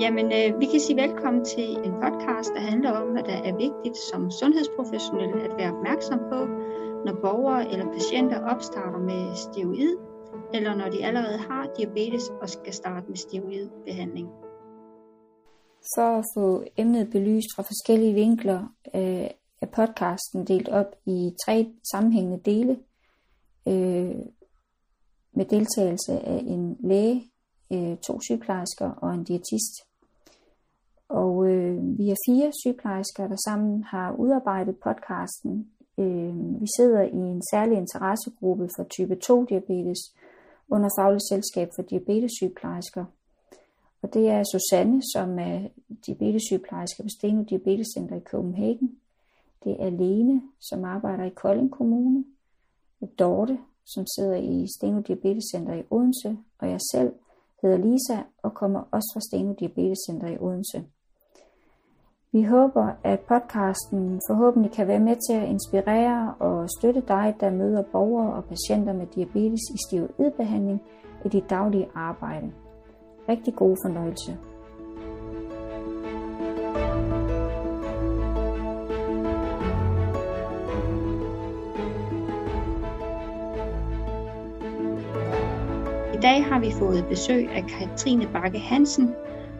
Jamen, øh, vi kan sige velkommen til en podcast, der handler om, hvad der er vigtigt som sundhedsprofessionelle at være opmærksom på, når borgere eller patienter opstarter med steroid, eller når de allerede har diabetes og skal starte med steroidbehandling. For at få emnet belyst fra forskellige vinkler, øh, er podcasten delt op i tre sammenhængende dele øh, med deltagelse af en læge, øh, to sygeplejersker og en diætist. Og øh, vi er fire sygeplejersker, der sammen har udarbejdet podcasten. Øh, vi sidder i en særlig interessegruppe for type 2 diabetes under Fagligt Selskab for Diabetessygeplejersker. Og det er Susanne, som er diabetessygeplejerske på Steno Diabetes Center i Copenhagen. Det er Lene, som arbejder i Kolding Kommune. Dorte, som sidder i Steno Diabetes Center i Odense. Og jeg selv, hedder Lisa og kommer også fra Steno Diabetescenter i Odense. Vi håber, at podcasten forhåbentlig kan være med til at inspirere og støtte dig, der møder borgere og patienter med diabetes i steroidbehandling i dit daglige arbejde. Rigtig god fornøjelse. Dag har vi fået besøg af Katrine Bakke Hansen.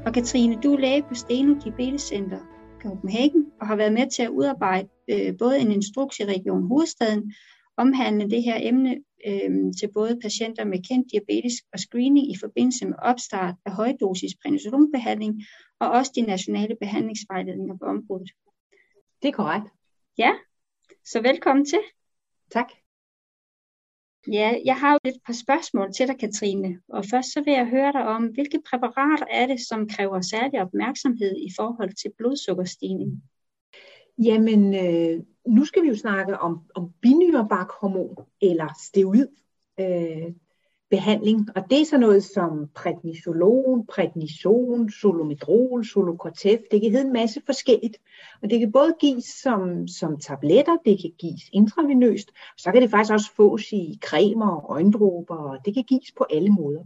Og Katrine, du er læge på Steno Diabetes Center Copenhagen og har været med til at udarbejde øh, både en instruks i Region Hovedstaden omhandlende det her emne øh, til både patienter med kendt diabetes og screening i forbindelse med opstart af højdosis prednisolonbehandling og også de nationale behandlingsvejledninger på området. Det er korrekt. Ja, så velkommen til. Tak. Ja, jeg har jo et par spørgsmål til dig, Katrine. Og først så vil jeg høre dig om, hvilke præparater er det, som kræver særlig opmærksomhed i forhold til blodsukkerstigning? Jamen, øh, nu skal vi jo snakke om, om binyrebarkhormon eller steroid. Øh, behandling, og det er så noget som prednisolon, prednison, solomidrol, solokortef, det kan hedde en masse forskelligt. Og det kan både gives som, som tabletter, det kan gives intravenøst, og så kan det faktisk også fås i cremer og øjendråber, og det kan gives på alle måder.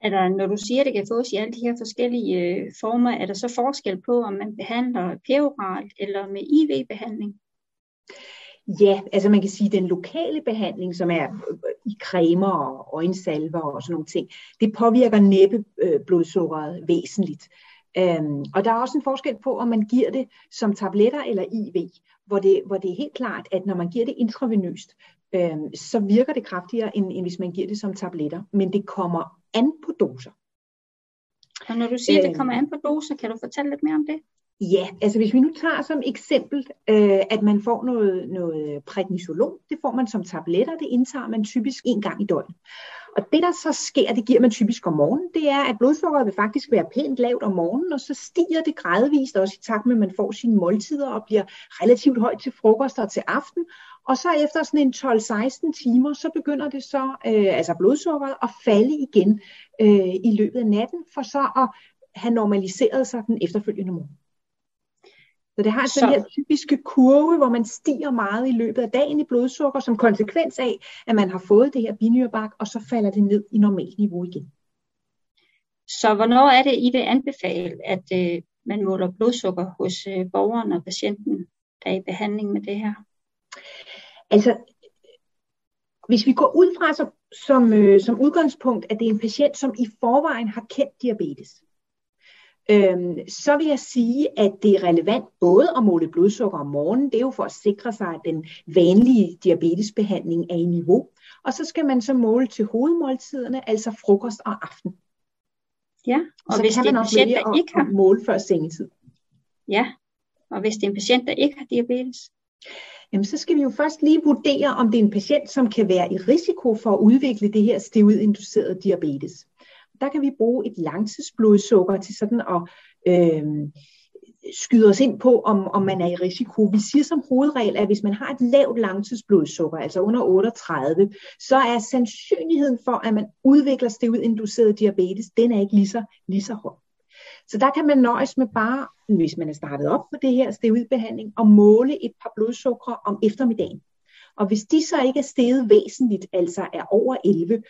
Er der, når du siger, at det kan fås i alle de her forskellige øh, former, er der så forskel på, om man behandler peroralt eller med IV-behandling? Ja, altså man kan sige, at den lokale behandling, som er øh, i cremer og øjensalver og sådan nogle ting, det påvirker næppe øh, blodsukkeret væsentligt. Øhm, og der er også en forskel på, om man giver det som tabletter eller IV, hvor det, hvor det er helt klart, at når man giver det intravenøst, øhm, så virker det kraftigere, end, end hvis man giver det som tabletter. Men det kommer an på doser. Og når du siger, at det kommer øhm. an på doser, kan du fortælle lidt mere om det? Ja, altså hvis vi nu tager som eksempel, øh, at man får noget, noget prednisolon, det får man som tabletter, det indtager man typisk en gang i døgnet. Og det der så sker, det giver man typisk om morgenen, det er, at blodsukkeret vil faktisk være pænt lavt om morgenen, og så stiger det gradvist også i takt med, at man får sine måltider og bliver relativt højt til frokost og til aften. Og så efter sådan en 12-16 timer, så begynder det så, øh, altså blodsukkeret, at falde igen øh, i løbet af natten, for så at have normaliseret sig den efterfølgende morgen. Så det har altså så. den her typiske kurve, hvor man stiger meget i løbet af dagen i blodsukker, som konsekvens af, at man har fået det her binyrebak, og så falder det ned i normalt niveau igen. Så hvornår er det, I vil anbefale, at øh, man måler blodsukker hos øh, borgeren og patienten, der er i behandling med det her? Altså, hvis vi går ud fra som, som, øh, som udgangspunkt, at det er en patient, som i forvejen har kendt diabetes, øhm, så vil jeg sige, at det er relevant både at måle blodsukker om morgenen, det er jo for at sikre sig, at den vanlige diabetesbehandling er i niveau, og så skal man så måle til hovedmåltiderne, altså frokost og aften. Ja, og så hvis kan det er man også patient, der ikke har... måle før sengetid. Ja, og hvis det er en patient, der ikke har diabetes? Jamen, så skal vi jo først lige vurdere, om det er en patient, som kan være i risiko for at udvikle det her steroidinducerede diabetes der kan vi bruge et langtidsblodsukker til sådan at øh, skyde os ind på, om, om man er i risiko. Vi siger som hovedregel, at hvis man har et lavt langtidsblodsukker, altså under 38, så er sandsynligheden for, at man udvikler steroidinduceret diabetes, den er ikke lige så, lige så høj. Så der kan man nøjes med bare, hvis man er startet op på det her steroidbehandling, og måle et par blodsukker om eftermiddagen. Og hvis de så ikke er steget væsentligt, altså er over 11,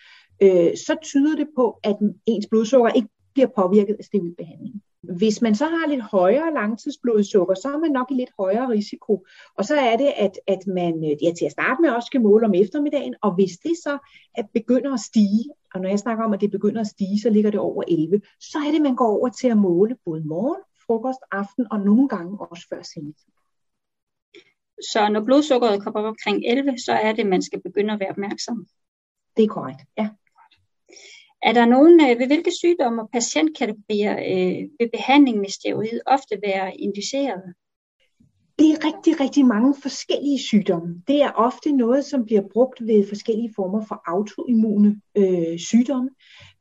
øh, så tyder det på, at ens blodsukker ikke bliver påvirket af steroidbehandling. Hvis man så har lidt højere langtidsblodsukker, så er man nok i lidt højere risiko. Og så er det, at, at man øh, ja, til at starte med også skal måle om eftermiddagen, og hvis det så at begynder at stige, og når jeg snakker om, at det begynder at stige, så ligger det over 11, så er det, at man går over til at måle både morgen, frokost, aften og nogle gange også før sengetid. Så når blodsukkeret kommer op omkring 11, så er det, man skal begynde at være opmærksom. Det er korrekt, ja. Er der nogen, øh, ved hvilke sygdomme og patientkategorier øh, vil behandling med steroid ofte være indiceret? Det er rigtig, rigtig mange forskellige sygdomme. Det er ofte noget, som bliver brugt ved forskellige former for autoimmune øh, sygdomme.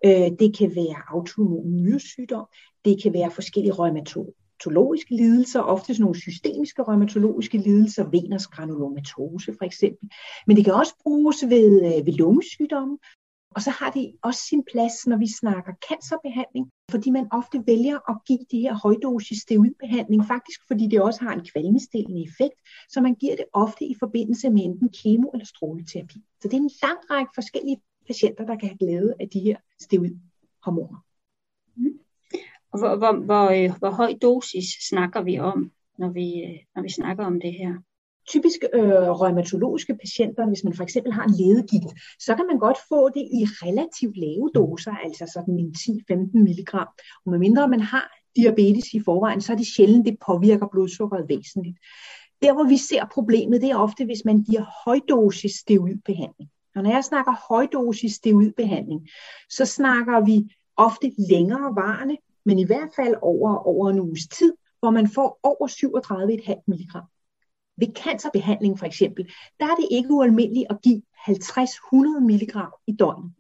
Øh, det kan være autoimmun nyresygdom, det kan være forskellige rheumatologiske lidelser, ofte sådan nogle systemiske rheumatologiske lidelser, veners granulomatose for eksempel. Men det kan også bruges ved, øh, ved lungesygdomme, og så har det også sin plads, når vi snakker cancerbehandling, fordi man ofte vælger at give det her højdosis steroidbehandling, faktisk fordi det også har en kvalmestillende effekt, så man giver det ofte i forbindelse med enten kemo- eller stråleterapi. Så det er en lang række forskellige patienter, der kan have glæde af de her steroidhormoner. Mm. Og hvor, hvor, hvor, øh, hvor høj dosis snakker vi om, når vi, øh, når vi snakker om det her? Typisk øh, rheumatologiske patienter, hvis man for eksempel har en ledegigt, så kan man godt få det i relativt lave doser, altså sådan en 10-15 mg. Og medmindre man har diabetes i forvejen, så er det sjældent, det påvirker blodsukkeret væsentligt. Der, hvor vi ser problemet, det er ofte, hvis man giver højdosis steroidbehandling. Og når jeg snakker højdosis steroidbehandling, så snakker vi ofte længere varende, men i hvert fald over, over en uges tid, hvor man får over 37,5 mg. Ved cancerbehandling for eksempel, der er det ikke ualmindeligt at give 50-100 mg i døgnet.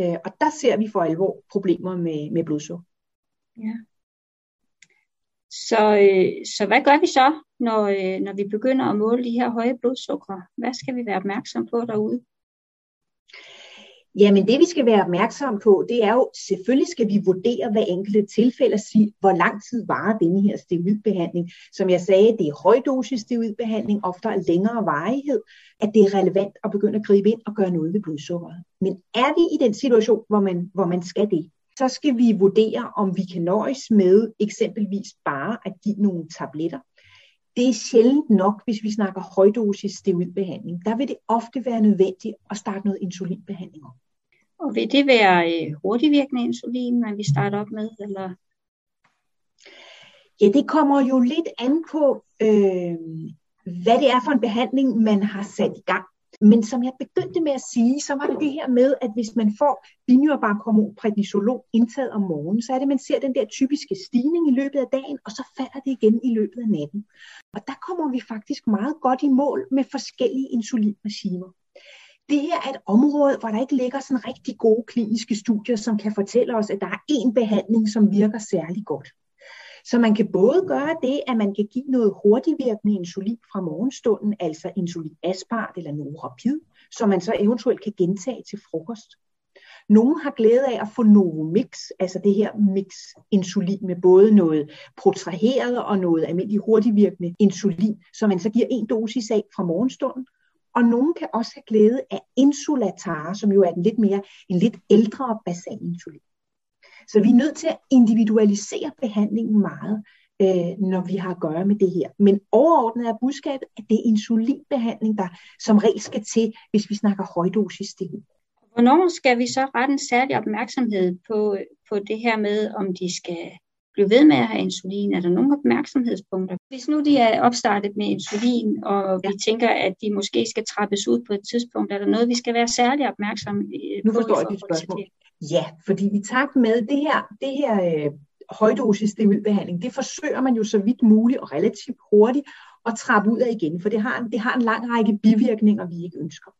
Øh, og der ser vi for alvor problemer med, med blodsukker. Ja. Så, øh, så hvad gør vi så, når, øh, når vi begynder at måle de her høje blodsukker? Hvad skal vi være opmærksom på derude? Jamen det vi skal være opmærksom på, det er jo, selvfølgelig skal vi vurdere hver enkelte tilfælde og sige, hvor lang tid varer denne her steroidbehandling. Som jeg sagde, det er højdosis steroidbehandling, ofte er længere varighed, at det er relevant at begynde at gribe ind og gøre noget ved blodsukkeret. Men er vi i den situation, hvor man, hvor man skal det, så skal vi vurdere, om vi kan nøjes med eksempelvis bare at give nogle tabletter. Det er sjældent nok, hvis vi snakker højdosis steroidbehandling. Der vil det ofte være nødvendigt at starte noget insulinbehandling op. Og vil det være øh, hurtigvirkende insulin, man vi starter op med? Eller? Ja, det kommer jo lidt an på, øh, hvad det er for en behandling, man har sat i gang. Men som jeg begyndte med at sige, så var det det her med, at hvis man får binyrbarkhormon prednisolon indtaget om morgenen, så er det, at man ser den der typiske stigning i løbet af dagen, og så falder det igen i løbet af natten. Og der kommer vi faktisk meget godt i mål med forskellige insulinregimer det her er et område, hvor der ikke ligger sådan rigtig gode kliniske studier, som kan fortælle os, at der er én behandling, som virker særlig godt. Så man kan både gøre det, at man kan give noget hurtigvirkende insulin fra morgenstunden, altså insulin aspart eller Norapid, som man så eventuelt kan gentage til frokost. Nogle har glæde af at få Novomix, altså det her mix insulin med både noget protraheret og noget almindelig hurtigvirkende insulin, som man så giver en dosis af fra morgenstunden, og nogen kan også have glæde af insulatare, som jo er en lidt mere, en lidt ældre basal insulin. Så vi er nødt til at individualisere behandlingen meget, øh, når vi har at gøre med det her. Men overordnet er budskabet, at det er insulinbehandling, der som regel skal til, hvis vi snakker højdosis. Hvornår skal vi så rette en særlig opmærksomhed på, på det her med, om de skal blive ved med at have insulin? Er der nogle opmærksomhedspunkter? Hvis nu de er opstartet med insulin, og vi tænker, at de måske skal trappes ud på et tidspunkt, er der noget, vi skal være særlig opmærksomme på? Nu forstår jeg dit spørgsmål. Ja, fordi i takt med det her, det her øh, højdosis steroidbehandling, det forsøger man jo så vidt muligt og relativt hurtigt at trappe ud af igen, for det har, det har en lang række bivirkninger, vi ikke ønsker.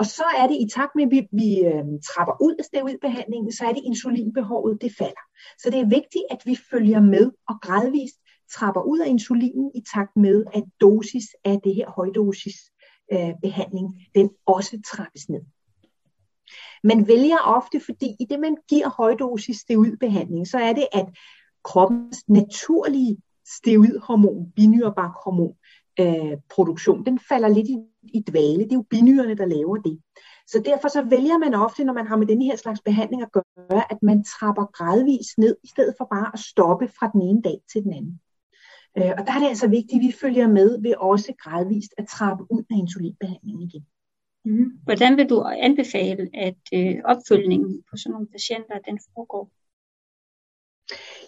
Og så er det i takt med, at vi, vi øh, trapper ud af steroidbehandlingen, så er det insulinbehovet, det falder. Så det er vigtigt, at vi følger med og gradvist trapper ud af insulinen i takt med, at dosis af det her højdosis øh, behandling, den også trappes ned. Man vælger ofte, fordi i det man giver højdosis steroidbehandling, så er det, at kroppens naturlige steroidhormon, binyrbarkhormon, øh, produktion, den falder lidt i, i dvale. Det er jo binyrerne, der laver det. Så derfor så vælger man ofte, når man har med den her slags behandling at gøre, at man trapper gradvist ned, i stedet for bare at stoppe fra den ene dag til den anden. Øh, og der er det altså vigtigt, at vi følger med ved også gradvist at trappe ud af insulinbehandlingen igen. Mhm. Hvordan vil du anbefale, at øh, opfølgningen på sådan nogle patienter, den foregår?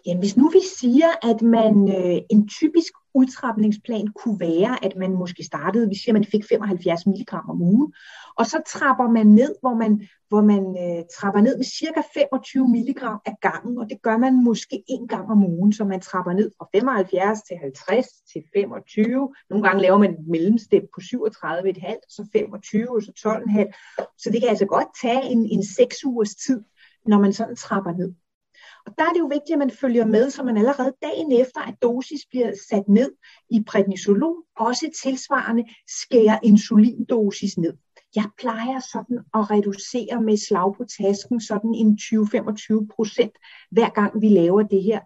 Jamen, hvis nu vi siger, at man øh, en typisk udtrapningsplan kunne være, at man måske startede, vi siger, at man fik 75 mg om ugen, og så trapper man ned, hvor man, hvor man øh, trapper ned med cirka 25 mg af gangen, og det gør man måske en gang om ugen, så man trapper ned fra 75 til 50 til 25. Nogle gange laver man et mellemstep på 37,5, så 25, og så 12,5. Så det kan altså godt tage en, en 6 ugers tid, når man sådan trapper ned. Og der er det jo vigtigt, at man følger med, så man allerede dagen efter, at dosis bliver sat ned i prednisolon, også tilsvarende skærer insulindosis ned. Jeg plejer sådan at reducere med slag på tasken sådan en 20-25 procent, hver gang vi laver det her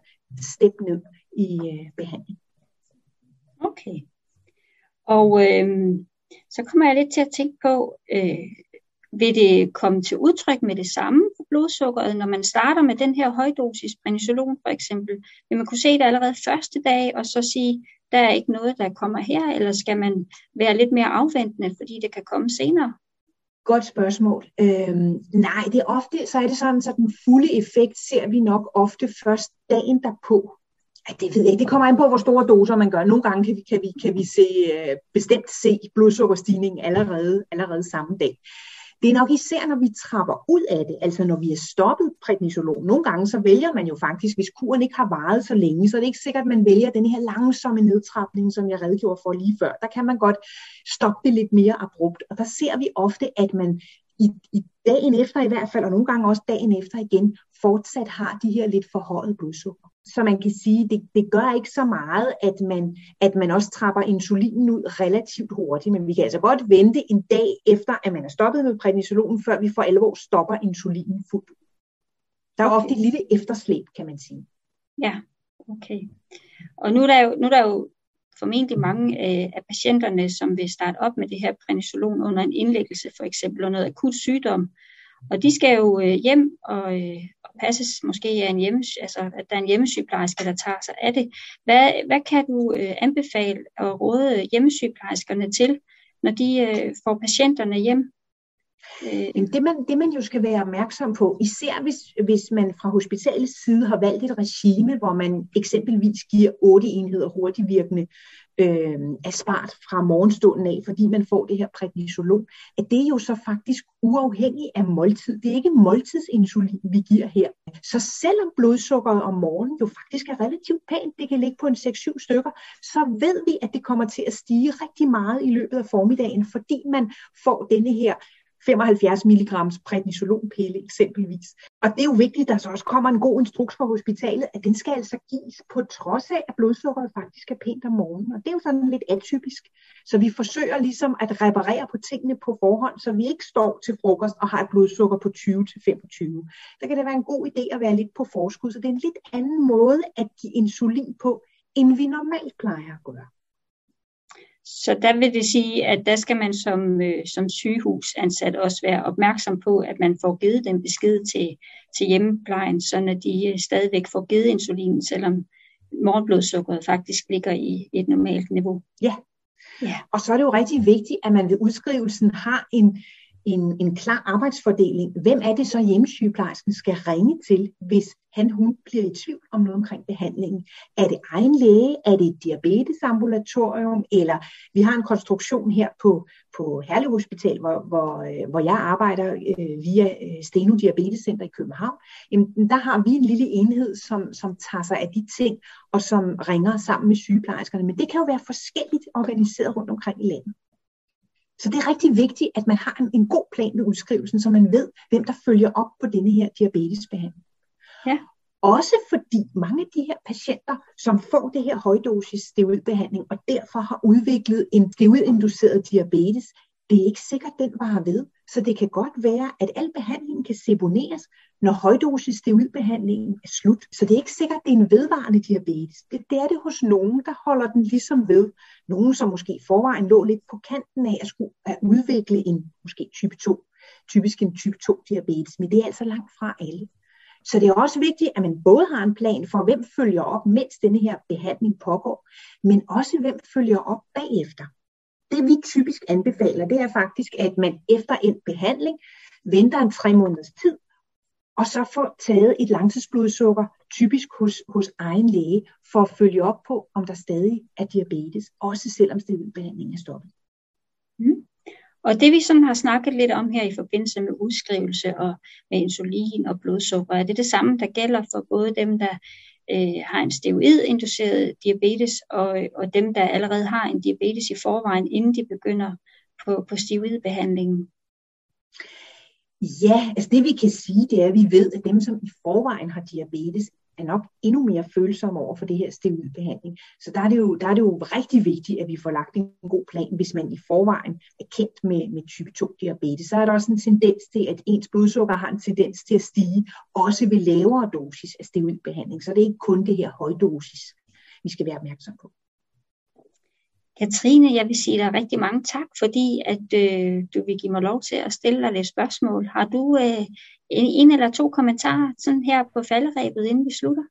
step ned i øh, behandling. Okay. Og øh, så kommer jeg lidt til at tænke på, øh, vil det komme til udtryk med det samme på blodsukkeret, når man starter med den her højdosis prednisolon for eksempel? Vil man kunne se det allerede første dag, og så sige, der er ikke noget, der kommer her, eller skal man være lidt mere afventende, fordi det kan komme senere? Godt spørgsmål. Øhm, nej, det er ofte, så er det sådan, så den fulde effekt ser vi nok ofte først dagen derpå. Ja, det ved jeg ikke. Det kommer an på, hvor store doser man gør. Nogle gange kan vi, kan vi, kan vi se, øh, bestemt se blodsukkerstigningen allerede, allerede samme dag. Det er nok især, når vi trapper ud af det, altså når vi er stoppet prednisolon. Nogle gange så vælger man jo faktisk, hvis kuren ikke har varet så længe, så er det ikke sikkert, at man vælger den her langsomme nedtrapning, som jeg redegjorde for lige før. Der kan man godt stoppe det lidt mere abrupt. Og der ser vi ofte, at man i, i dagen efter i hvert fald, og nogle gange også dagen efter igen, fortsat har de her lidt forhøjet blodsukker. Så man kan sige, det, det gør ikke så meget, at man, at man også trapper insulinen ud relativt hurtigt, men vi kan altså godt vente en dag efter, at man er stoppet med prednisolonen, før vi for alvor stopper insulinen fuldt ud. Der er okay. ofte et lille efterslæb, kan man sige. Ja, okay. Og nu er der jo, nu er der jo formentlig mange øh, af patienterne, som vil starte op med det her prednisolon under en indlæggelse, for eksempel under noget akut sygdom. Og de skal jo øh, hjem og, øh, og passes måske af en hjemme, altså, at der er en hjemmesygeplejerske, der tager sig af det. Hvad, hvad kan du øh, anbefale og råde hjemmesygeplejerskerne til, når de øh, får patienterne hjem? Øh. Det, man, det man jo skal være opmærksom på, især hvis, hvis man fra hospitalets side har valgt et regime, hvor man eksempelvis giver otte enheder hurtigvirkende øh, aspart fra morgenstunden af, fordi man får det her prednisolon, at det er jo så faktisk uafhængigt af måltid. Det er ikke måltidsinsulin, vi giver her. Så selvom blodsukkeret om morgenen jo faktisk er relativt pænt, det kan ligge på en 6-7 stykker, så ved vi, at det kommer til at stige rigtig meget i løbet af formiddagen, fordi man får denne her 75 mg prednisolonpille eksempelvis. Og det er jo vigtigt, at der så også kommer en god instruks fra hospitalet, at den skal altså gives på trods af, at blodsukkeret faktisk er pænt om morgenen. Og det er jo sådan lidt atypisk. Så vi forsøger ligesom at reparere på tingene på forhånd, så vi ikke står til frokost og har et blodsukker på 20-25. Der kan det være en god idé at være lidt på forskud, så det er en lidt anden måde at give insulin på, end vi normalt plejer at gøre. Så der vil det sige, at der skal man som, øh, som sygehusansat også være opmærksom på, at man får givet den besked til, til hjemmeplejen, så at de øh, stadigvæk får givet insulin, selvom morgenblodsukkeret faktisk ligger i et normalt niveau. Ja. ja, og så er det jo rigtig vigtigt, at man ved udskrivelsen har en, en, en klar arbejdsfordeling. Hvem er det så hjemmesygeplejersken skal ringe til, hvis han hun bliver i tvivl om noget omkring behandlingen? Er det egen læge? Er det et diabetesambulatorium? Eller vi har en konstruktion her på, på Herlev Hospital, hvor, hvor, øh, hvor jeg arbejder øh, via øh, Steno Diabetescenter i København. Jamen, der har vi en lille enhed, som, som tager sig af de ting, og som ringer sammen med sygeplejerskerne. Men det kan jo være forskelligt organiseret rundt omkring i landet. Så det er rigtig vigtigt, at man har en, en god plan ved udskrivelsen, så man ved, hvem der følger op på denne her diabetesbehandling. Ja. Også fordi mange af de her patienter, som får det her højdosis steroidbehandling, og derfor har udviklet en steroidinduceret diabetes, det er ikke sikkert, den varer ved. Så det kan godt være, at al behandlingen kan seponeres, når højdosis steroidbehandlingen er slut. Så det er ikke sikkert, at det er en vedvarende diabetes. Det, det er det hos nogen, der holder den ligesom ved. Nogen, som måske forvejen lå lidt på kanten af at skulle at udvikle en måske type 2 typisk en type 2 diabetes, men det er altså langt fra alle. Så det er også vigtigt, at man både har en plan for, hvem følger op, mens denne her behandling pågår, men også hvem følger op bagefter. Det vi typisk anbefaler, det er faktisk, at man efter en behandling venter en tre måneders tid, og så får taget et langtidsblodsukker, typisk hos, hos egen læge, for at følge op på, om der stadig er diabetes, også selvom steroidbehandlingen er stoppet. Mm. Og det vi sådan har snakket lidt om her i forbindelse med udskrivelse og med insulin og blodsukker, er det det samme, der gælder for både dem, der øh, har en steroidinduceret diabetes, og, og dem, der allerede har en diabetes i forvejen, inden de begynder på, på steroidbehandlingen? Ja, altså det vi kan sige, det er, at vi ved, at dem, som i forvejen har diabetes, er nok endnu mere følsomme over for det her steroidbehandling. Så der er, det jo, der er det jo rigtig vigtigt, at vi får lagt en god plan, hvis man i forvejen er kendt med, med type 2 diabetes. Så er der også en tendens til, at ens blodsukker har en tendens til at stige, også ved lavere dosis af steroidbehandling. Så det er ikke kun det her højdosis, vi skal være opmærksom på. Katrine, jeg vil sige dig rigtig mange tak, fordi at øh, du vil give mig lov til at stille dig lidt spørgsmål. Har du øh, en, en eller to kommentarer sådan her på falderæbet, inden vi slutter?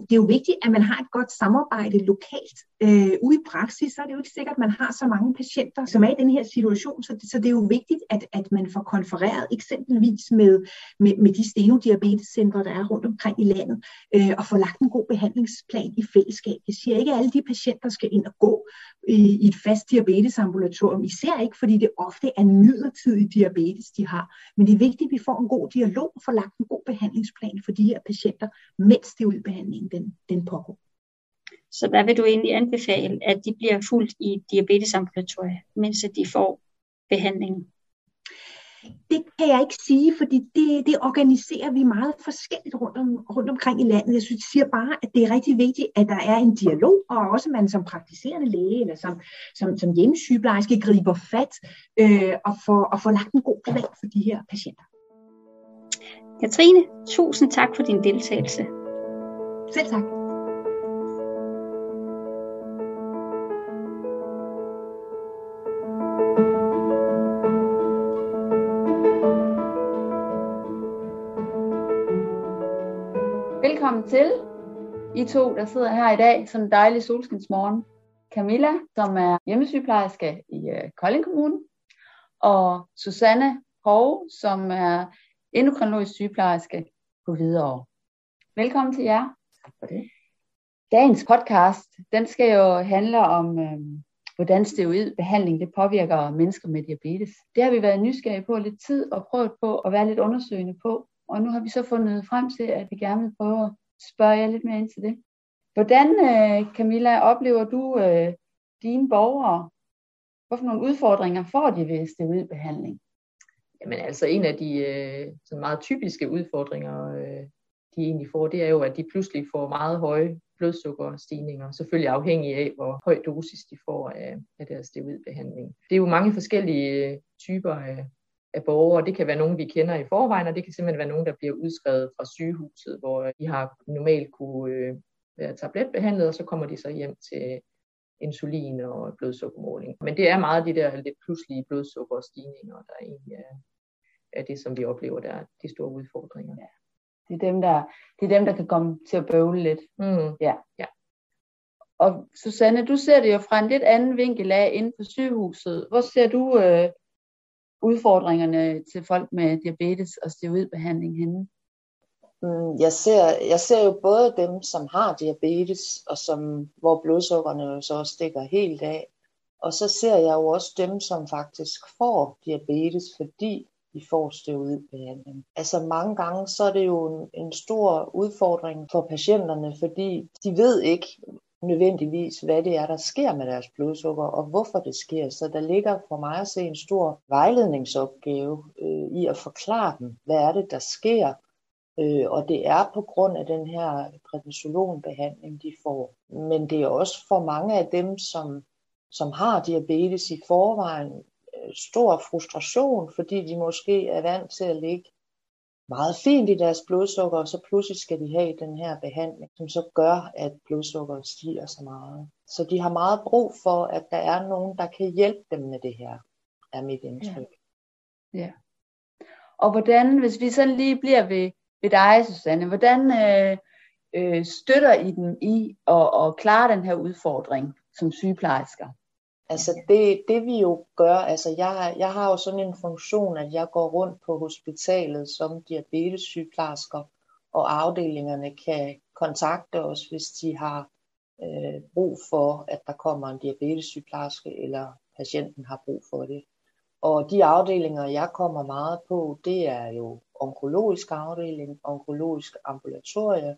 det er jo vigtigt, at man har et godt samarbejde lokalt. Øh, ude i praksis, så er det jo ikke sikkert, at man har så mange patienter, som er i den her situation, så det, så det er jo vigtigt, at, at man får konfereret eksempelvis med, med, med de stenodiabetescentre, der er rundt omkring i landet, øh, og få lagt en god behandlingsplan i fællesskab. Jeg siger ikke, at alle de patienter skal ind og gå i, i et fast diabetesambulatorium, især ikke, fordi det ofte er midlertidig diabetes, de har. Men det er vigtigt, at vi får en god dialog og får lagt en god behandlingsplan for de her patienter, mens det er udbehandling den, den pågår. Så der vil du egentlig anbefale, at de bliver fuldt i diabetesambulatoriet, mens de får behandlingen? Det kan jeg ikke sige, fordi det, det organiserer vi meget forskelligt rundt, om, rundt omkring i landet. Jeg synes, siger bare, at det er rigtig vigtigt, at der er en dialog, og også man som praktiserende læge eller som, som, som hjemmesygeplejerske griber fat øh, og, får, og får lagt en god plan for de her patienter. Katrine, tusind tak for din deltagelse. Selv tak. Velkommen til, I to, der sidder her i dag, sådan en dejlig solskinsmorgen. Camilla, som er hjemmesygeplejerske i uh, Kolding Kommune, og Susanne Hove, som er endokrinologisk sygeplejerske på Hvidovre. Velkommen til jer. Tak for det. Dagens podcast, den skal jo handle om, øh, hvordan steroidbehandling det påvirker mennesker med diabetes. Det har vi været nysgerrige på lidt tid og prøvet på at være lidt undersøgende på. Og nu har vi så fundet frem til, at vi gerne vil prøve at spørge jer lidt mere ind til det. Hvordan, øh, Camilla, oplever du øh, dine borgere? Hvorfor nogle udfordringer får de ved steroidbehandling? Jamen altså en af de øh, sådan meget typiske udfordringer, øh, de egentlig får, det er jo, at de pludselig får meget høje blodsukkerstigninger, selvfølgelig afhængig af, hvor høj dosis de får af, af deres steroidbehandling. Det er jo mange forskellige øh, typer af, af borgere. Det kan være nogen, vi kender i forvejen, og det kan simpelthen være nogen, der bliver udskrevet fra sygehuset, hvor de har normalt kunne øh, være tabletbehandlet, og så kommer de så hjem til insulin og blodsukkermåling. Men det er meget de der lidt pludselige blodsukkerstigninger, der egentlig er, er det, som vi oplever, der er de store udfordringer. Ja. Det er dem, der, det er dem, der kan komme til at bøvle lidt. Mm. Ja. ja. Og Susanne, du ser det jo fra en lidt anden vinkel af inden for sygehuset. Hvor ser du øh, udfordringerne til folk med diabetes og steroidbehandling henne? Mm, jeg ser, jeg ser jo både dem, som har diabetes, og som, hvor blodsukkerne jo så stikker helt af. Og så ser jeg jo også dem, som faktisk får diabetes, fordi de får steroidbehandling. Altså mange gange, så er det jo en, en stor udfordring for patienterne, fordi de ved ikke nødvendigvis, hvad det er, der sker med deres blodsukker, og hvorfor det sker. Så der ligger for mig at se en stor vejledningsopgave øh, i at forklare dem, hvad er det, der sker, øh, og det er på grund af den her prednisolonbehandling, de får. Men det er også for mange af dem, som, som har diabetes i forvejen, øh, stor frustration, fordi de måske er vant til at ligge meget fint i deres blodsukker, og så pludselig skal de have den her behandling, som så gør, at blodsukkeret stiger så meget. Så de har meget brug for, at der er nogen, der kan hjælpe dem med det her, er mit indtryk. Ja. ja. Og hvordan, hvis vi sådan lige bliver ved, ved dig, Susanne, hvordan øh, øh, støtter I dem i at, at klare den her udfordring som sygeplejersker? Altså det, det vi jo gør, altså jeg, jeg har jo sådan en funktion, at jeg går rundt på hospitalet som diabetessygeplejersker, og afdelingerne kan kontakte os, hvis de har øh, brug for, at der kommer en diabetessygeplejerske, eller patienten har brug for det. Og de afdelinger, jeg kommer meget på, det er jo onkologisk afdeling, onkologisk ambulatorie,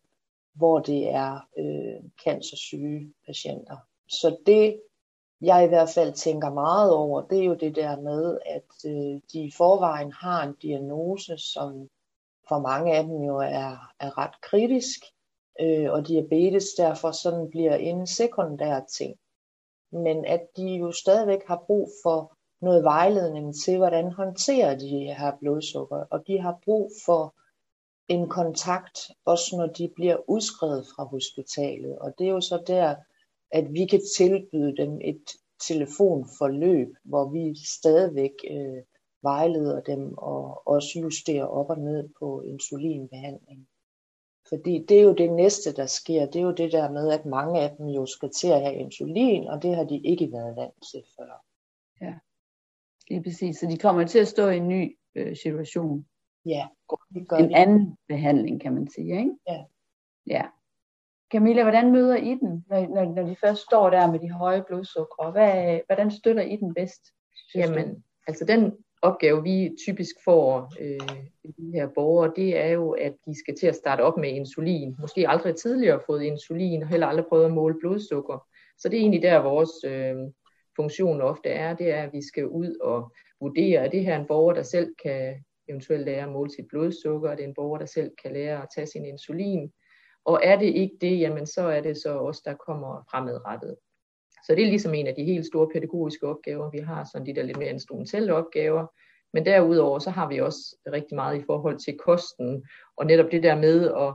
hvor det er øh, cancersyge patienter. Så det, jeg i hvert fald tænker meget over, det er jo det der med, at øh, de i forvejen har en diagnose, som for mange af dem jo er, er ret kritisk, øh, og diabetes derfor sådan bliver en sekundær ting. Men at de jo stadigvæk har brug for noget vejledning til, hvordan håndterer de her blodsukker, og de har brug for en kontakt, også når de bliver udskrevet fra hospitalet. Og det er jo så der, at vi kan tilbyde dem et telefonforløb, hvor vi stadigvæk øh, vejleder dem og også justerer op og ned på insulinbehandling. Fordi det er jo det næste, der sker. Det er jo det der med, at mange af dem jo skal til at have insulin, og det har de ikke været vant til før. Ja, lige præcis. Så de kommer til at stå i en ny øh, situation. Ja, det gør En de. anden behandling, kan man sige, ikke? Ja. Ja. Camilla, hvordan møder I den, når, når, når de først står der med de høje blodsukker? Hvad, hvordan støtter I den bedst? Jamen, altså den opgave, vi typisk får øh, de her borgere, det er jo, at de skal til at starte op med insulin. Måske aldrig tidligere fået insulin, og heller aldrig prøvet at måle blodsukker. Så det er egentlig der, vores øh, funktion ofte er, det er, at vi skal ud og vurdere, at det her en borger, der selv kan eventuelt lære at måle sit blodsukker, det en borger, der selv kan lære at tage sin insulin. Og er det ikke det, jamen så er det så os, der kommer fremadrettet. Så det er ligesom en af de helt store pædagogiske opgaver, vi har, sådan de der lidt mere instrumentelle opgaver. Men derudover så har vi også rigtig meget i forhold til kosten, og netop det der med at,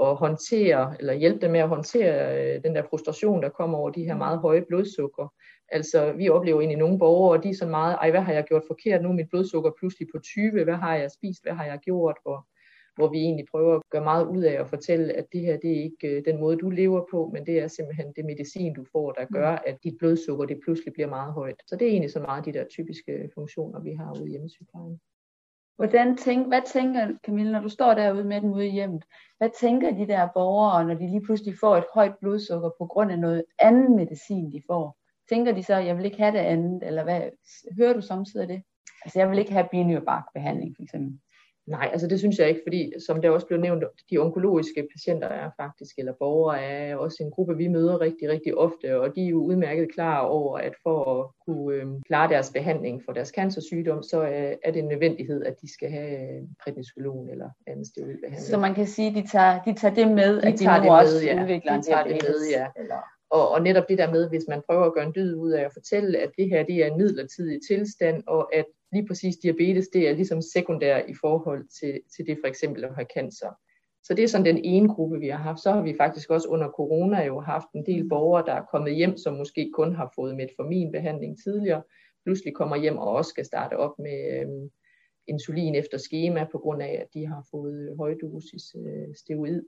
at håndtere, eller hjælpe dem med at håndtere øh, den der frustration, der kommer over de her meget høje blodsukker. Altså, vi oplever egentlig nogle borgere, og de er sådan meget, ej, hvad har jeg gjort forkert nu? Mit blodsukker pludselig på 20, hvad har jeg spist, hvad har jeg gjort? Og, hvor vi egentlig prøver at gøre meget ud af at fortælle, at det her det er ikke øh, den måde, du lever på, men det er simpelthen det medicin, du får, der gør, at dit blodsukker det pludselig bliver meget højt. Så det er egentlig så meget de der typiske funktioner, vi har ude i hjemmesygeplejen. Hvordan tænk, hvad tænker Camille, når du står derude med dem ude i hjemmet? Hvad tænker de der borgere, når de lige pludselig får et højt blodsukker på grund af noget anden medicin, de får? Tænker de så, jeg vil ikke have det andet, eller hvad? Hører du samtidig det? Altså, jeg vil ikke have binyrbarkbehandling, for eksempel. Nej, altså det synes jeg ikke, fordi som det også blev nævnt, de onkologiske patienter er faktisk, eller borgere er også en gruppe, vi møder rigtig, rigtig ofte, og de er jo udmærket klar over, at for at kunne øh, klare deres behandling for deres cancersygdom, så øh, er det en nødvendighed, at de skal have prednisolon eller anden steroidbehandling. Så man kan sige, at de tager, de tager det med, de at de tager nu det også med, ja. udvikler de tager det med, ja. Eller... Og, og netop det der med, hvis man prøver at gøre en dyd ud af at fortælle, at det her det er en midlertidig tilstand, og at lige præcis diabetes, det er ligesom sekundær i forhold til, til det for eksempel at have cancer. Så det er sådan den ene gruppe, vi har haft. Så har vi faktisk også under corona jo haft en del borgere, der er kommet hjem, som måske kun har fået metforminbehandling tidligere, pludselig kommer hjem og også skal starte op med øh, insulin efter skema, på grund af, at de har fået øh, højdosis øh, steroid.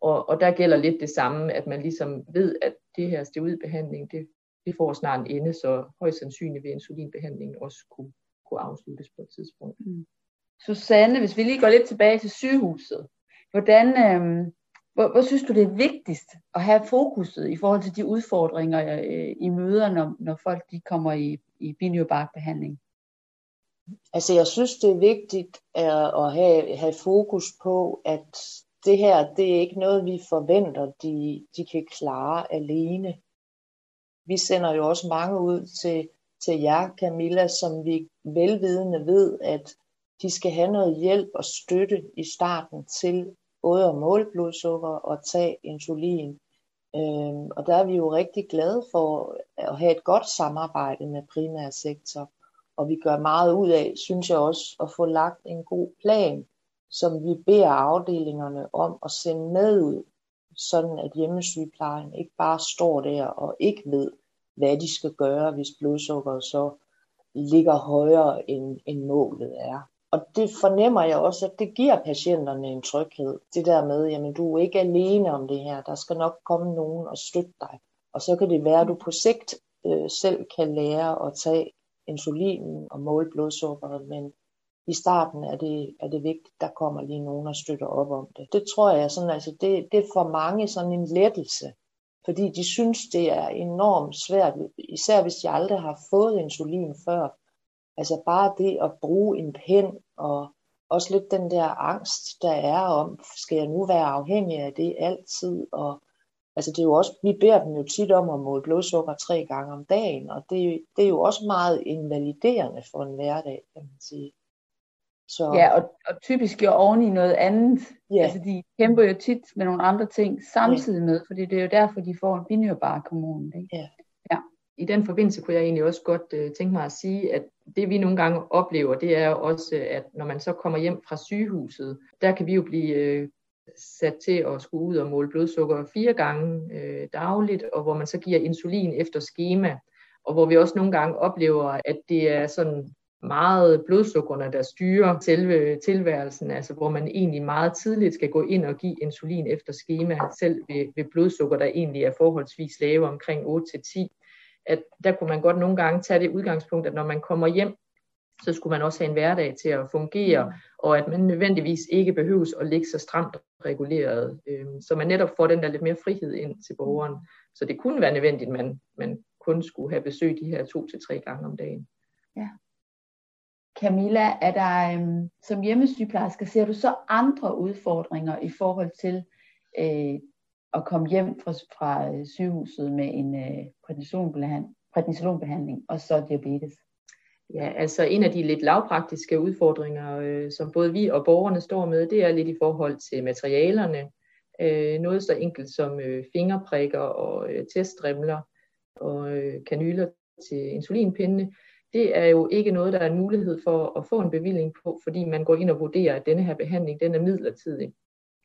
Og, og der gælder lidt det samme, at man ligesom ved, at det her steroidbehandling, det, det får snart en ende, så højst sandsynligt vil insulinbehandlingen også kunne kunne afsluttes på et tidspunkt. Mm. Susanne, hvis vi lige går lidt tilbage til sygehuset, hvordan, øh, hvor, hvor synes du det er vigtigst at have fokuset i forhold til de udfordringer, øh, I møder, når, når folk de kommer i, i binyrbarkbehandling? Altså jeg synes det er vigtigt at, at have, have fokus på, at det her, det er ikke noget, vi forventer, de, de kan klare alene. Vi sender jo også mange ud til til jer, Camilla, som vi velvidende ved, at de skal have noget hjælp og støtte i starten til både at måle blodsukker og tage insulin. Øhm, og der er vi jo rigtig glade for at have et godt samarbejde med primærsektor. Og vi gør meget ud af, synes jeg også, at få lagt en god plan, som vi beder afdelingerne om at sende med ud, sådan at hjemmesygeplejen ikke bare står der og ikke ved, hvad de skal gøre, hvis blodsukkeret så ligger højere end, end målet er. og det fornemmer jeg også, at det giver patienterne en tryghed. Det der med, jamen du er ikke alene om det her, der skal nok komme nogen og støtte dig. Og så kan det være, at du på sigt øh, selv kan lære at tage insulinen og måle blodsukkeret, men i starten er det, er det vigtigt, der kommer lige nogen og støtter op om det. Det tror jeg sådan, altså det, det er for mange sådan en lettelse, fordi de synes, det er enormt svært, især hvis de aldrig har fået insulin før. Altså bare det at bruge en pen og også lidt den der angst, der er om, skal jeg nu være afhængig af det altid, og Altså det er jo også, vi beder dem jo tit om at måle blodsukker tre gange om dagen, og det, det er jo også meget invaliderende for en hverdag, kan man sige. Så... Ja, og, og typisk jo oven i noget andet. Ja. Altså de kæmper jo tit med nogle andre ting samtidig ja. med, fordi det er jo derfor, de får en binyrbar kommune. Ikke? Ja. ja. I den forbindelse kunne jeg egentlig også godt uh, tænke mig at sige, at det vi nogle gange oplever, det er også, at når man så kommer hjem fra sygehuset, der kan vi jo blive uh, sat til at skulle ud og måle blodsukker fire gange øh, dagligt, og hvor man så giver insulin efter schema, og hvor vi også nogle gange oplever, at det er sådan meget blodsukkerne, der styrer selve tilværelsen, altså hvor man egentlig meget tidligt skal gå ind og give insulin efter schema, selv ved, ved blodsukker, der egentlig er forholdsvis lave omkring 8-10, at der kunne man godt nogle gange tage det udgangspunkt, at når man kommer hjem så skulle man også have en hverdag til at fungere, mm. og at man nødvendigvis ikke behøves at ligge så stramt reguleret, øh, så man netop får den der lidt mere frihed ind til borgeren. Så det kunne være nødvendigt, at man, man kun skulle have besøg de her to til tre gange om dagen. Ja. Camilla, er der øhm, som hjemmesygeplejerske, ser du så andre udfordringer i forhold til øh, at komme hjem fra, fra øh, sygehuset med en øh, prednisolonbehandling og så diabetes? Ja, altså en af de lidt lavpraktiske udfordringer, øh, som både vi og borgerne står med, det er lidt i forhold til materialerne. Øh, noget så enkelt som øh, fingerprikker og øh, teststrimler og øh, kanyler til insulinpindene. Det er jo ikke noget, der er en mulighed for at få en bevilling på, fordi man går ind og vurderer, at denne her behandling den er midlertidig.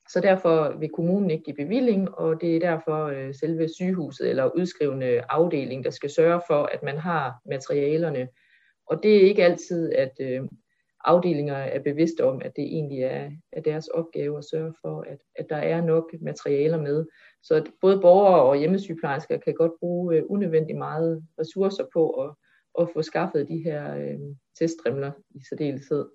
Så derfor vil kommunen ikke give bevilling, og det er derfor øh, selve sygehuset eller udskrivende afdeling, der skal sørge for, at man har materialerne og det er ikke altid, at øh, afdelinger er bevidste om, at det egentlig er, er deres opgave at sørge for, at, at der er nok materialer med. Så både borgere og hjemmesygeplejersker kan godt bruge øh, unødvendigt meget ressourcer på at, at få skaffet de her øh, teststrimler i særdeleshed.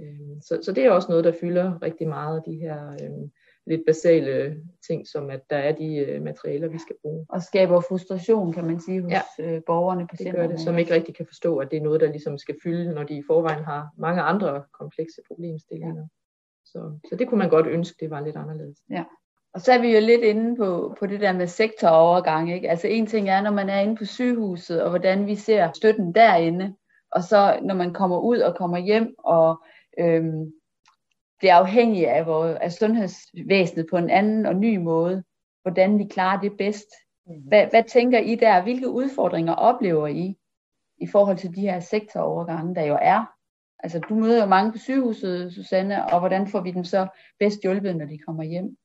Øh, så, så det er også noget, der fylder rigtig meget af de her øh, lidt basale ting, som at der er de øh, materialer, vi skal bruge. Og skaber frustration, kan man sige, hos ja, øh, borgerne, patienterne. det gør det, som ikke rigtig kan forstå, at det er noget, der ligesom skal fylde, når de i forvejen har mange andre komplekse problemstillinger. Ja. Så, så det kunne man godt ønske, det var lidt anderledes. Ja. Og så er vi jo lidt inde på, på det der med sektorovergang. Ikke? Altså en ting er, når man er inde på sygehuset, og hvordan vi ser støtten derinde. Og så når man kommer ud og kommer hjem, og øhm, bliver afhængige af, vores, af sundhedsvæsenet på en anden og ny måde, hvordan vi klarer det bedst. Mhm. Hvad, hvad tænker I der? Hvilke udfordringer oplever I i forhold til de her sektorovergange, der jo er? Altså, du møder jo mange på sygehuset, Susanne, og hvordan får vi dem så bedst hjulpet, når de kommer hjem?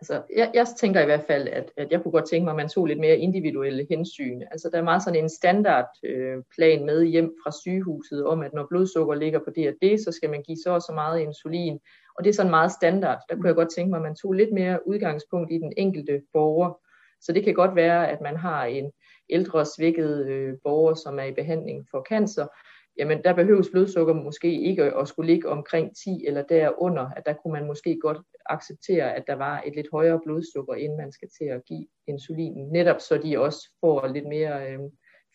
Altså, jeg, jeg tænker i hvert fald, at, at jeg kunne godt tænke mig, at man tog lidt mere individuelle hensyn. Altså, der er meget sådan en standardplan øh, med hjem fra sygehuset om, at når blodsukker ligger på det og det, så skal man give så og så meget insulin. Og det er sådan meget standard. Der kunne jeg godt tænke mig, at man tog lidt mere udgangspunkt i den enkelte borger. Så det kan godt være, at man har en ældre svækket øh, borger, som er i behandling for cancer, jamen der behøves blodsukker måske ikke at skulle ligge omkring 10 eller derunder, at der kunne man måske godt acceptere, at der var et lidt højere blodsukker, inden man skal til at give insulinen, netop så de også får lidt mere øh,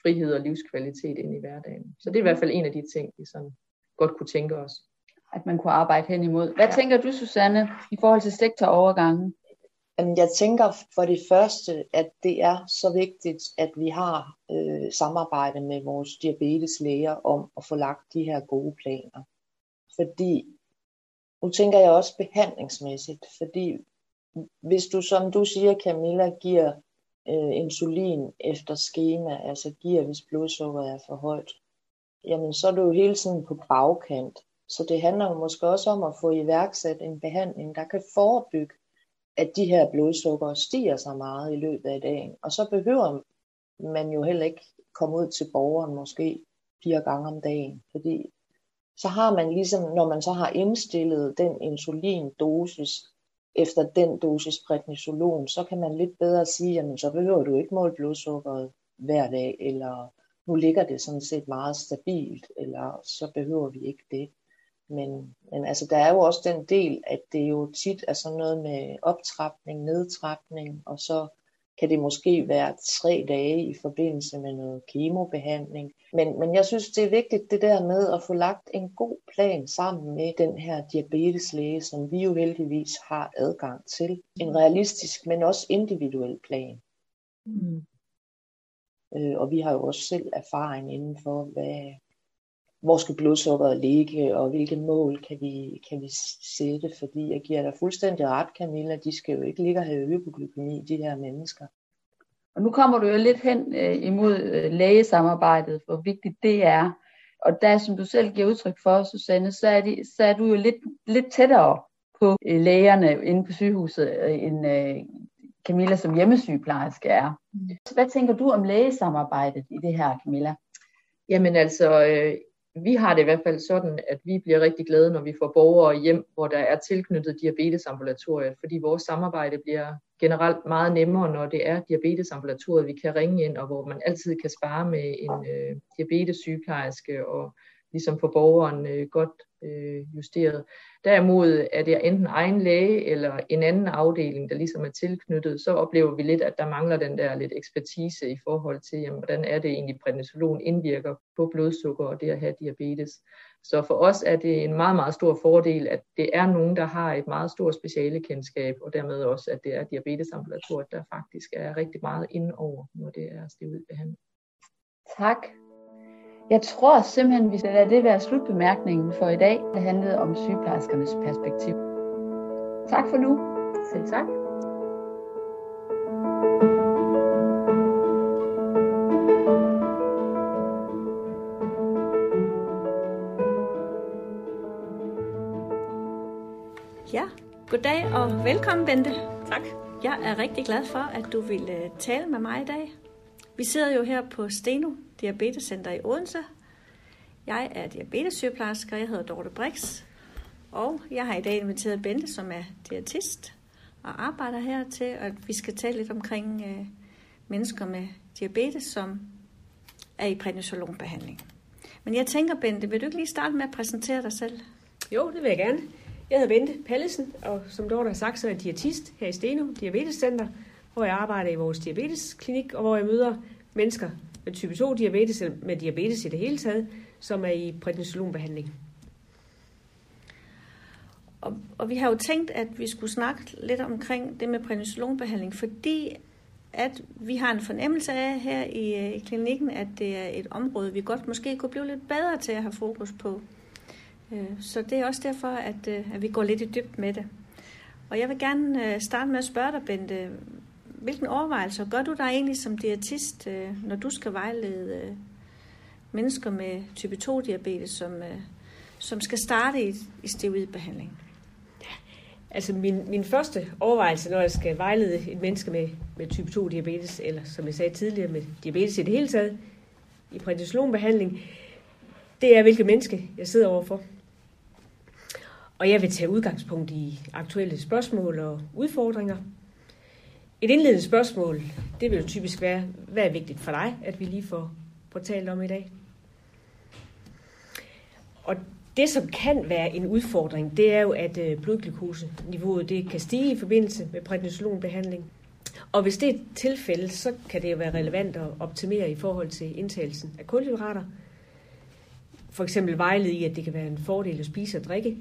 frihed og livskvalitet ind i hverdagen. Så det er i hvert fald en af de ting, vi sådan godt kunne tænke os. At man kunne arbejde hen imod. Hvad ja. tænker du, Susanne, i forhold til sektorovergangen? Jeg tænker for det første, at det er så vigtigt, at vi har øh, samarbejde med vores diabeteslæger om at få lagt de her gode planer. Fordi, nu tænker jeg også behandlingsmæssigt, fordi hvis du, som du siger, Camilla, giver øh, insulin efter schema, altså giver, hvis blodsukkeret er for højt, jamen så er du jo hele tiden på bagkant. Så det handler jo måske også om at få iværksat en behandling, der kan forebygge at de her blodsukker stiger så meget i løbet af dagen. Og så behøver man jo heller ikke komme ud til borgeren måske fire gange om dagen, fordi så har man ligesom, når man så har indstillet den insulindosis efter den dosis prednisolon, så kan man lidt bedre sige, jamen så behøver du ikke måle blodsukkeret hver dag, eller nu ligger det sådan set meget stabilt, eller så behøver vi ikke det. Men, men altså, der er jo også den del, at det jo tit er sådan noget med optrapning, nedtrapning, og så kan det måske være tre dage i forbindelse med noget kemobehandling. Men, men jeg synes, det er vigtigt det der med at få lagt en god plan sammen med den her diabeteslæge, som vi jo heldigvis har adgang til. En realistisk, men også individuel plan. Mm. Øh, og vi har jo også selv erfaring inden for, hvad, hvor skal blodsukkeret ligge, og hvilke mål kan vi, kan vi sætte, fordi jeg giver dig fuldstændig ret, Camilla, de skal jo ikke ligge og have hypoglykemi, de her mennesker. Og nu kommer du jo lidt hen øh, imod øh, lægesamarbejdet, hvor vigtigt det er. Og der, som du selv giver udtryk for, Susanne, så er, de, så er du jo lidt, lidt tættere på øh, lægerne inde på sygehuset, øh, end øh, Camilla som hjemmesygeplejerske er. Mm. Hvad tænker du om lægesamarbejdet i det her, Camilla? Jamen altså, øh, vi har det i hvert fald sådan, at vi bliver rigtig glade, når vi får borgere hjem, hvor der er tilknyttet diabetesambulatoriet, fordi vores samarbejde bliver generelt meget nemmere, når det er diabetesambulatoriet, vi kan ringe ind, og hvor man altid kan spare med en øh, diabetessygeplejerske og ligesom få borgeren øh, godt øh, justeret. Derimod er det enten egen læge eller en anden afdeling, der ligesom er tilknyttet, så oplever vi lidt, at der mangler den der lidt ekspertise i forhold til, jamen, hvordan er det egentlig, prednisolon indvirker på blodsukker og det at have diabetes. Så for os er det en meget, meget stor fordel, at det er nogen, der har et meget stort specialekendskab, og dermed også, at det er diabetesambulatoriet, der faktisk er rigtig meget indover, når det er behandling. Tak. Jeg tror simpelthen, vi skal lade det være slutbemærkningen for i dag. Det handlede om sygeplejerskernes perspektiv. Tak for nu. Selv tak. Ja, goddag og velkommen Bente. Tak. Jeg er rigtig glad for, at du ville tale med mig i dag. Vi sidder jo her på Steno Diabetescenter i Odense. Jeg er diabetessygeplejerske, og jeg hedder Dorte Brix. Og jeg har i dag inviteret Bente, som er diætist og arbejder her til, at vi skal tale lidt omkring øh, mennesker med diabetes, som er i prednisolonbehandling. Men jeg tænker, Bente, vil du ikke lige starte med at præsentere dig selv? Jo, det vil jeg gerne. Jeg hedder Bente Pallesen, og som Dorte har sagt, så er jeg diætist her i Stenum Diabetescenter, hvor jeg arbejder i vores diabetesklinik, og hvor jeg møder mennesker type 2 diabetes, eller med diabetes i det hele taget, som er i prednisolonbehandling. Og, og vi har jo tænkt, at vi skulle snakke lidt omkring det med prednisolonbehandling, fordi at vi har en fornemmelse af her i, i klinikken, at det er et område, vi godt måske kunne blive lidt bedre til at have fokus på. Øh, så det er også derfor, at, øh, at vi går lidt i dybt med det. Og jeg vil gerne øh, starte med at spørge dig, Bente, hvilken overvejelser gør du dig egentlig som diætist, øh, når du skal vejlede øh, mennesker med type 2-diabetes, som, øh, som skal starte i, i steroidbehandling? Altså min, min første overvejelse, når jeg skal vejlede et menneske med, med type 2-diabetes, eller som jeg sagde tidligere, med diabetes i det hele taget, i prednisolonbehandling, det er, hvilket menneske jeg sidder overfor. Og jeg vil tage udgangspunkt i aktuelle spørgsmål og udfordringer, et indledende spørgsmål, det vil jo typisk være, hvad er vigtigt for dig, at vi lige får, får talt om i dag? Og det, som kan være en udfordring, det er jo, at øh, blodglukoseniveauet det kan stige i forbindelse med prednisolonbehandling. Og hvis det er et tilfælde, så kan det jo være relevant at optimere i forhold til indtagelsen af kulhydrater. For eksempel vejlede i, at det kan være en fordel at spise og drikke.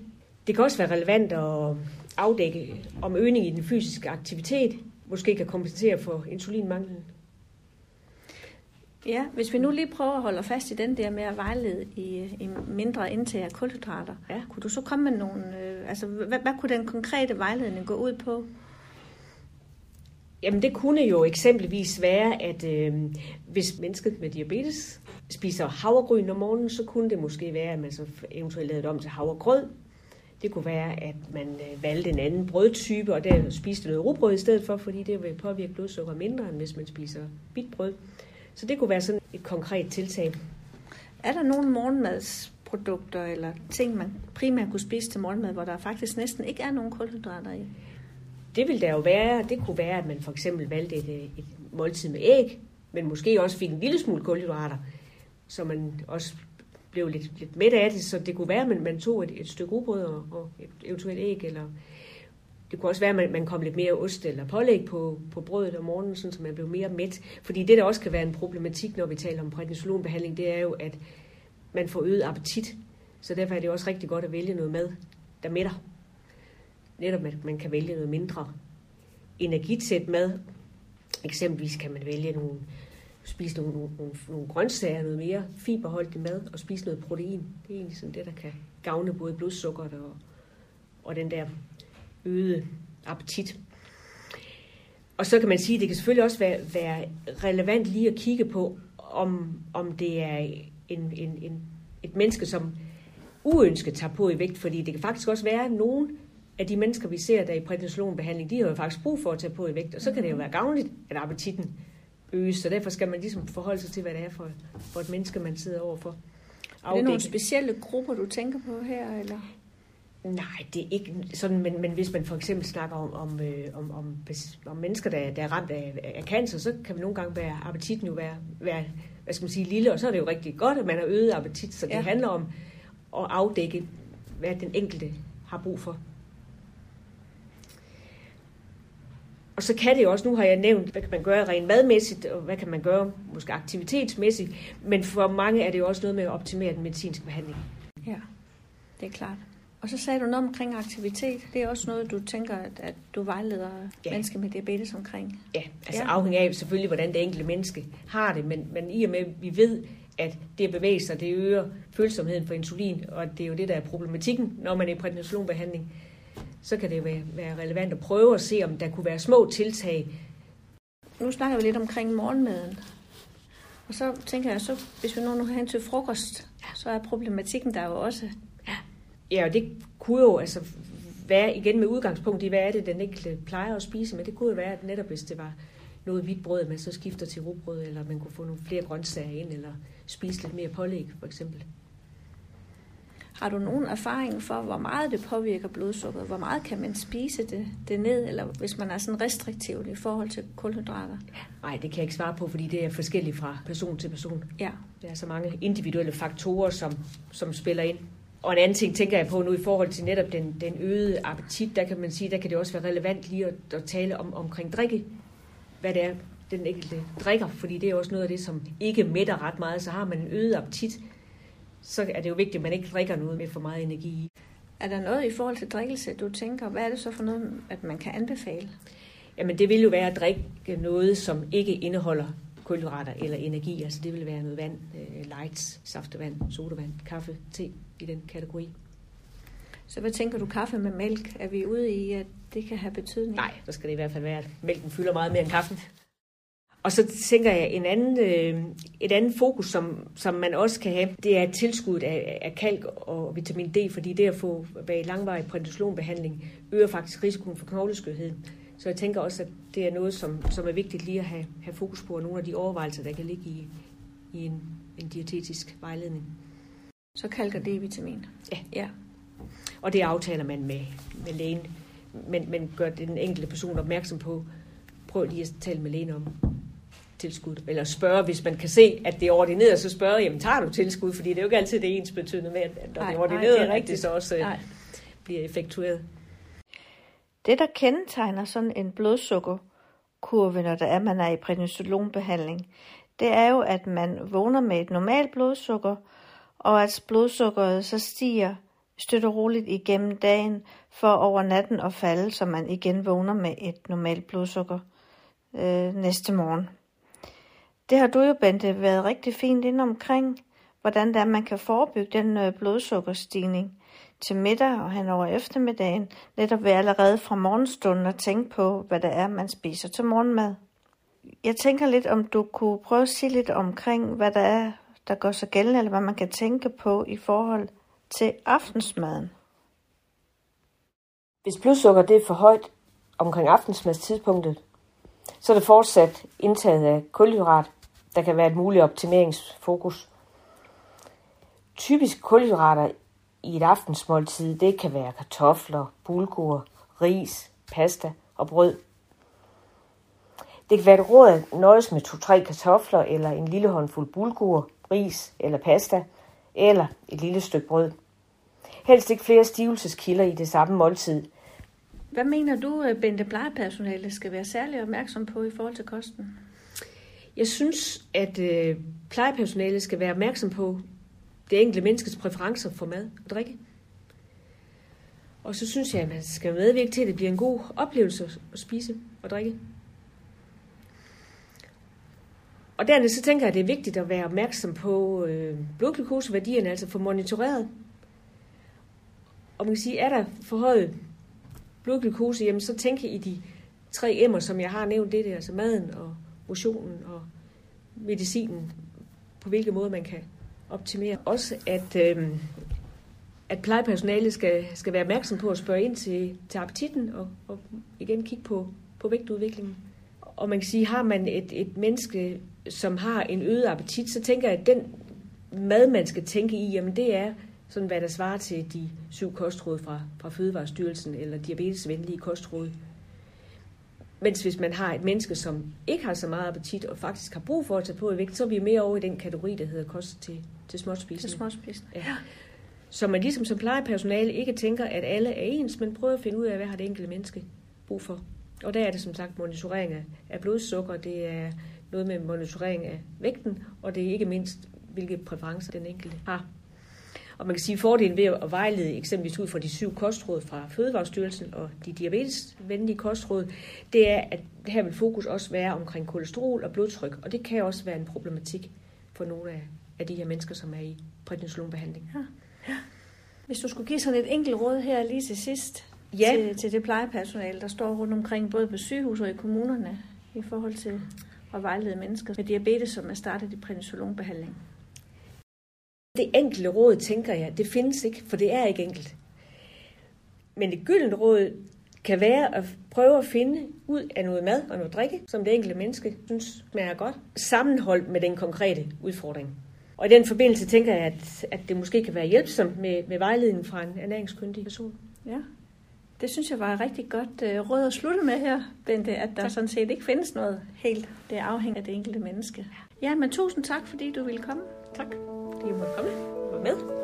Det kan også være relevant at afdække om øgning i den fysiske aktivitet måske kan kompensere for insulinmanglen. Ja, hvis vi nu lige prøver at holde fast i den der med at vejlede i, i mindre indtag af kulhydrater, ja. kunne du så komme med nogle, øh, altså hvad, hvad kunne den konkrete vejledning gå ud på? Jamen det kunne jo eksempelvis være, at øh, hvis mennesket med diabetes spiser havregryn om morgenen, så kunne det måske være, at man så eventuelt lavede det om til havregrød, det kunne være, at man øh, valgte en anden brødtype, og der spiste noget rugbrød i stedet for, fordi det vil påvirke blodsukker mindre, end hvis man spiser hvidt brød. Så det kunne være sådan et konkret tiltag. Er der nogle morgenmads mælkeprodukter eller ting, man primært kunne spise til morgenmad, hvor der faktisk næsten ikke er nogen kulhydrater i? Det vil der jo være. Det kunne være, at man for eksempel valgte et, et måltid med æg, men måske også fik en lille smule kulhydrater, så man også blev lidt, lidt mæt af det. Så det kunne være, at man, man tog et, et stykke rugbrød og, og et eventuelt æg, eller det kunne også være, at man, man kom lidt mere ost eller pålæg på, på brødet om morgenen, sådan, så man blev mere mæt. Fordi det, der også kan være en problematik, når vi taler om prednisolonbehandling, det er jo, at man får øget appetit. Så derfor er det også rigtig godt at vælge noget mad, der mætter. Netop at man kan vælge noget mindre energitæt mad. Eksempelvis kan man vælge nogle, spise nogle, nogle, nogle, nogle grøntsager, noget mere fiberholdig mad, og spise noget protein. Det er egentlig sådan det, der kan gavne både blodsukkeret og, og den der øgede appetit. Og så kan man sige, at det kan selvfølgelig også være, være relevant lige at kigge på, om, om det er en, en, en, et menneske, som uønsket tager på i vægt, fordi det kan faktisk også være, at nogen af de mennesker, vi ser der i prednisolonbehandling, de har jo faktisk brug for at tage på i vægt, og så kan det jo være gavnligt, at appetitten øges, så derfor skal man ligesom forholde sig til, hvad det er for, for et menneske, man sidder overfor. Er det nogle specielle grupper, du tænker på her, eller? Nej, det er ikke sådan, men, men hvis man for eksempel snakker om, om, øh, om, om, om mennesker, der, der er ramt af, af cancer, så kan man nogle gange være, appetitten jo være, være, hvad skal man sige, lille, og så er det jo rigtig godt, at man har øget appetit, så det ja. handler om at afdække, hvad den enkelte har brug for. Og så kan det også, nu har jeg nævnt, hvad kan man gøre rent madmæssigt, og hvad kan man gøre måske aktivitetsmæssigt, men for mange er det jo også noget med at optimere den medicinske behandling. Ja, det er klart. Og så sagde du noget omkring aktivitet. Det er også noget, du tænker, at, at du vejleder ja. mennesker med diabetes omkring. Ja, altså ja. afhængig af selvfølgelig, hvordan det enkelte menneske har det. Men, men i og med, at vi ved, at det bevæger sig, det øger følsomheden for insulin, og det er jo det, der er problematikken, når man er i prednisolonbehandling, så kan det være, relevant at prøve at se, om der kunne være små tiltag. Nu snakker vi lidt omkring morgenmaden. Og så tænker jeg, så hvis vi nu hen til frokost, så er problematikken der jo også, Ja, og det kunne jo altså være igen med udgangspunkt i, hvad er det, den enkelte plejer at spise, men det kunne jo være, at netop hvis det var noget hvidt brød, man så skifter til rugbrød, eller man kunne få nogle flere grøntsager ind, eller spise lidt mere pålæg, for eksempel. Har du nogen erfaring for, hvor meget det påvirker blodsukkeret? Hvor meget kan man spise det, det ned, eller hvis man er sådan restriktiv i forhold til kulhydrater? Nej, det kan jeg ikke svare på, fordi det er forskelligt fra person til person. Ja. Der er så mange individuelle faktorer, som, som spiller ind. Og en anden ting tænker jeg på nu i forhold til netop den, den øgede appetit, der kan man sige, der kan det også være relevant lige at, at tale om, omkring drikke, hvad det er, den enkelte drikker, fordi det er også noget af det, som ikke mætter ret meget, så har man en øget appetit, så er det jo vigtigt, at man ikke drikker noget med for meget energi i. Er der noget i forhold til drikkelse, du tænker, hvad er det så for noget, at man kan anbefale? Jamen det vil jo være at drikke noget, som ikke indeholder kulhydrater eller energi. Altså det vil være noget vand, øh, lights, saftevand, sodavand, kaffe, te i den kategori. Så hvad tænker du, kaffe med mælk? Er vi ude i, at det kan have betydning? Nej, så skal det i hvert fald være, at mælken fylder meget mere end kaffen. Og så tænker jeg, en anden, øh, et andet fokus, som, som man også kan have, det er tilskuddet af, af kalk og vitamin D, fordi det at få i langvarig prednisolonbehandling øger faktisk risikoen for knogleskørhed. Så jeg tænker også, at det er noget, som, som er vigtigt lige at have, have fokus på, og nogle af de overvejelser, der kan ligge i, i en, en dietetisk vejledning. Så kalker D-vitamin? Ja. ja. Og det aftaler man med, med lægen, men, men gør den enkelte person opmærksom på, prøv lige at tale med lægen om tilskud, eller spørge, hvis man kan se, at det er ordineret, så spørge, jamen tager du tilskud, fordi det er jo ikke altid det ens betydende med, at når nej, det er ordineret, nej, det er det så også nej. bliver effektueret. Det, der kendetegner sådan en blodsukkerkurve, når der er, man er i prednisolonbehandling, det er jo, at man vågner med et normalt blodsukker, og at blodsukkeret så stiger støtter roligt igennem dagen for over natten at falde, så man igen vågner med et normalt blodsukker øh, næste morgen. Det har du jo, Bente, været rigtig fint ind omkring, hvordan det er, man kan forebygge den øh, blodsukkerstigning til middag og hen over eftermiddagen, netop ved allerede fra morgenstunden at tænke på, hvad det er, man spiser til morgenmad. Jeg tænker lidt, om du kunne prøve at sige lidt omkring, hvad der er, der går så gældende, eller hvad man kan tænke på i forhold til aftensmaden. Hvis blodsukker det er for højt omkring aftensmadstidspunktet, så er det fortsat indtaget af kulhydrat, der kan være et muligt optimeringsfokus. Typiske kulhydrater i et aftensmåltid, det kan være kartofler, bulgur, ris, pasta og brød. Det kan være et råd at nøjes med to-tre kartofler, eller en lille håndfuld bulgur, ris eller pasta, eller et lille stykke brød. Helst ikke flere stivelseskilder i det samme måltid. Hvad mener du, øh, Bente plejepersonale skal være særlig opmærksom på i forhold til kosten? Jeg synes, at øh, plejepersonalet skal være opmærksom på det enkelte menneskes præferencer for mad og drikke. Og så synes jeg, at man skal medvirke til, at det bliver en god oplevelse at spise og drikke. Og dernæst så tænker jeg, at det er vigtigt at være opmærksom på øh, blodglukoseværdierne, altså få monitoreret. Og man kan sige, er der forhøjet blodglukose, jamen så tænker i de tre emmer, som jeg har nævnt, det er altså maden og motionen og medicinen, på hvilke måde man kan optimere. Også at, øh, at plejepersonalet skal, skal være opmærksom på at spørge ind til, til appetitten og, og igen kigge på, på vægtudviklingen. Og man kan sige, har man et, et menneske, som har en øget appetit, så tænker jeg, at den mad, man skal tænke i, jamen det er sådan, hvad der svarer til de syv kostråd fra, fra Fødevarestyrelsen eller diabetesvenlige kostråd. Mens hvis man har et menneske, som ikke har så meget appetit og faktisk har brug for at tage på i vægt, så er vi mere over i den kategori, der hedder kost til, til småspisende. Til småspisende. Ja. Så man ligesom som plejepersonale ikke tænker, at alle er ens, men prøver at finde ud af, hvad har det enkelte menneske brug for. Og der er det som sagt monitorering af blodsukker, det er noget med monitorering af vægten, og det er ikke mindst, hvilke præferencer den enkelte har. Og man kan sige, at fordelen ved at vejlede eksempelvis ud fra de syv kostråd fra Fødevarestyrelsen og de diabetesvenlige kostråd, det er, at her vil fokus også være omkring kolesterol og blodtryk, og det kan også være en problematik for nogle af, af de her mennesker, som er i prednisolonbehandling. Ja. Ja. Hvis du skulle give sådan et enkelt råd her lige til sidst ja. til, til det plejepersonale, der står rundt omkring både på sygehus og i kommunerne i forhold til at vejlede mennesker med diabetes, som er startet i prednisolonbehandling. Det enkelte råd, tænker jeg, det findes ikke, for det er ikke enkelt. Men det gyldne råd kan være at prøve at finde ud af noget mad og noget drikke, som det enkelte menneske synes smager godt, sammenholdt med den konkrete udfordring. Og i den forbindelse tænker jeg, at, at det måske kan være hjælpsomt med, med vejledning fra en ernæringskyndig person. Ja, det synes jeg var rigtig godt uh, råd at slutte med her, Bente, at der tak. sådan set ikke findes noget helt. Det afhænger af det enkelte menneske. Ja, men tusind tak, fordi du ville komme. Tak, fordi er velkommen. med.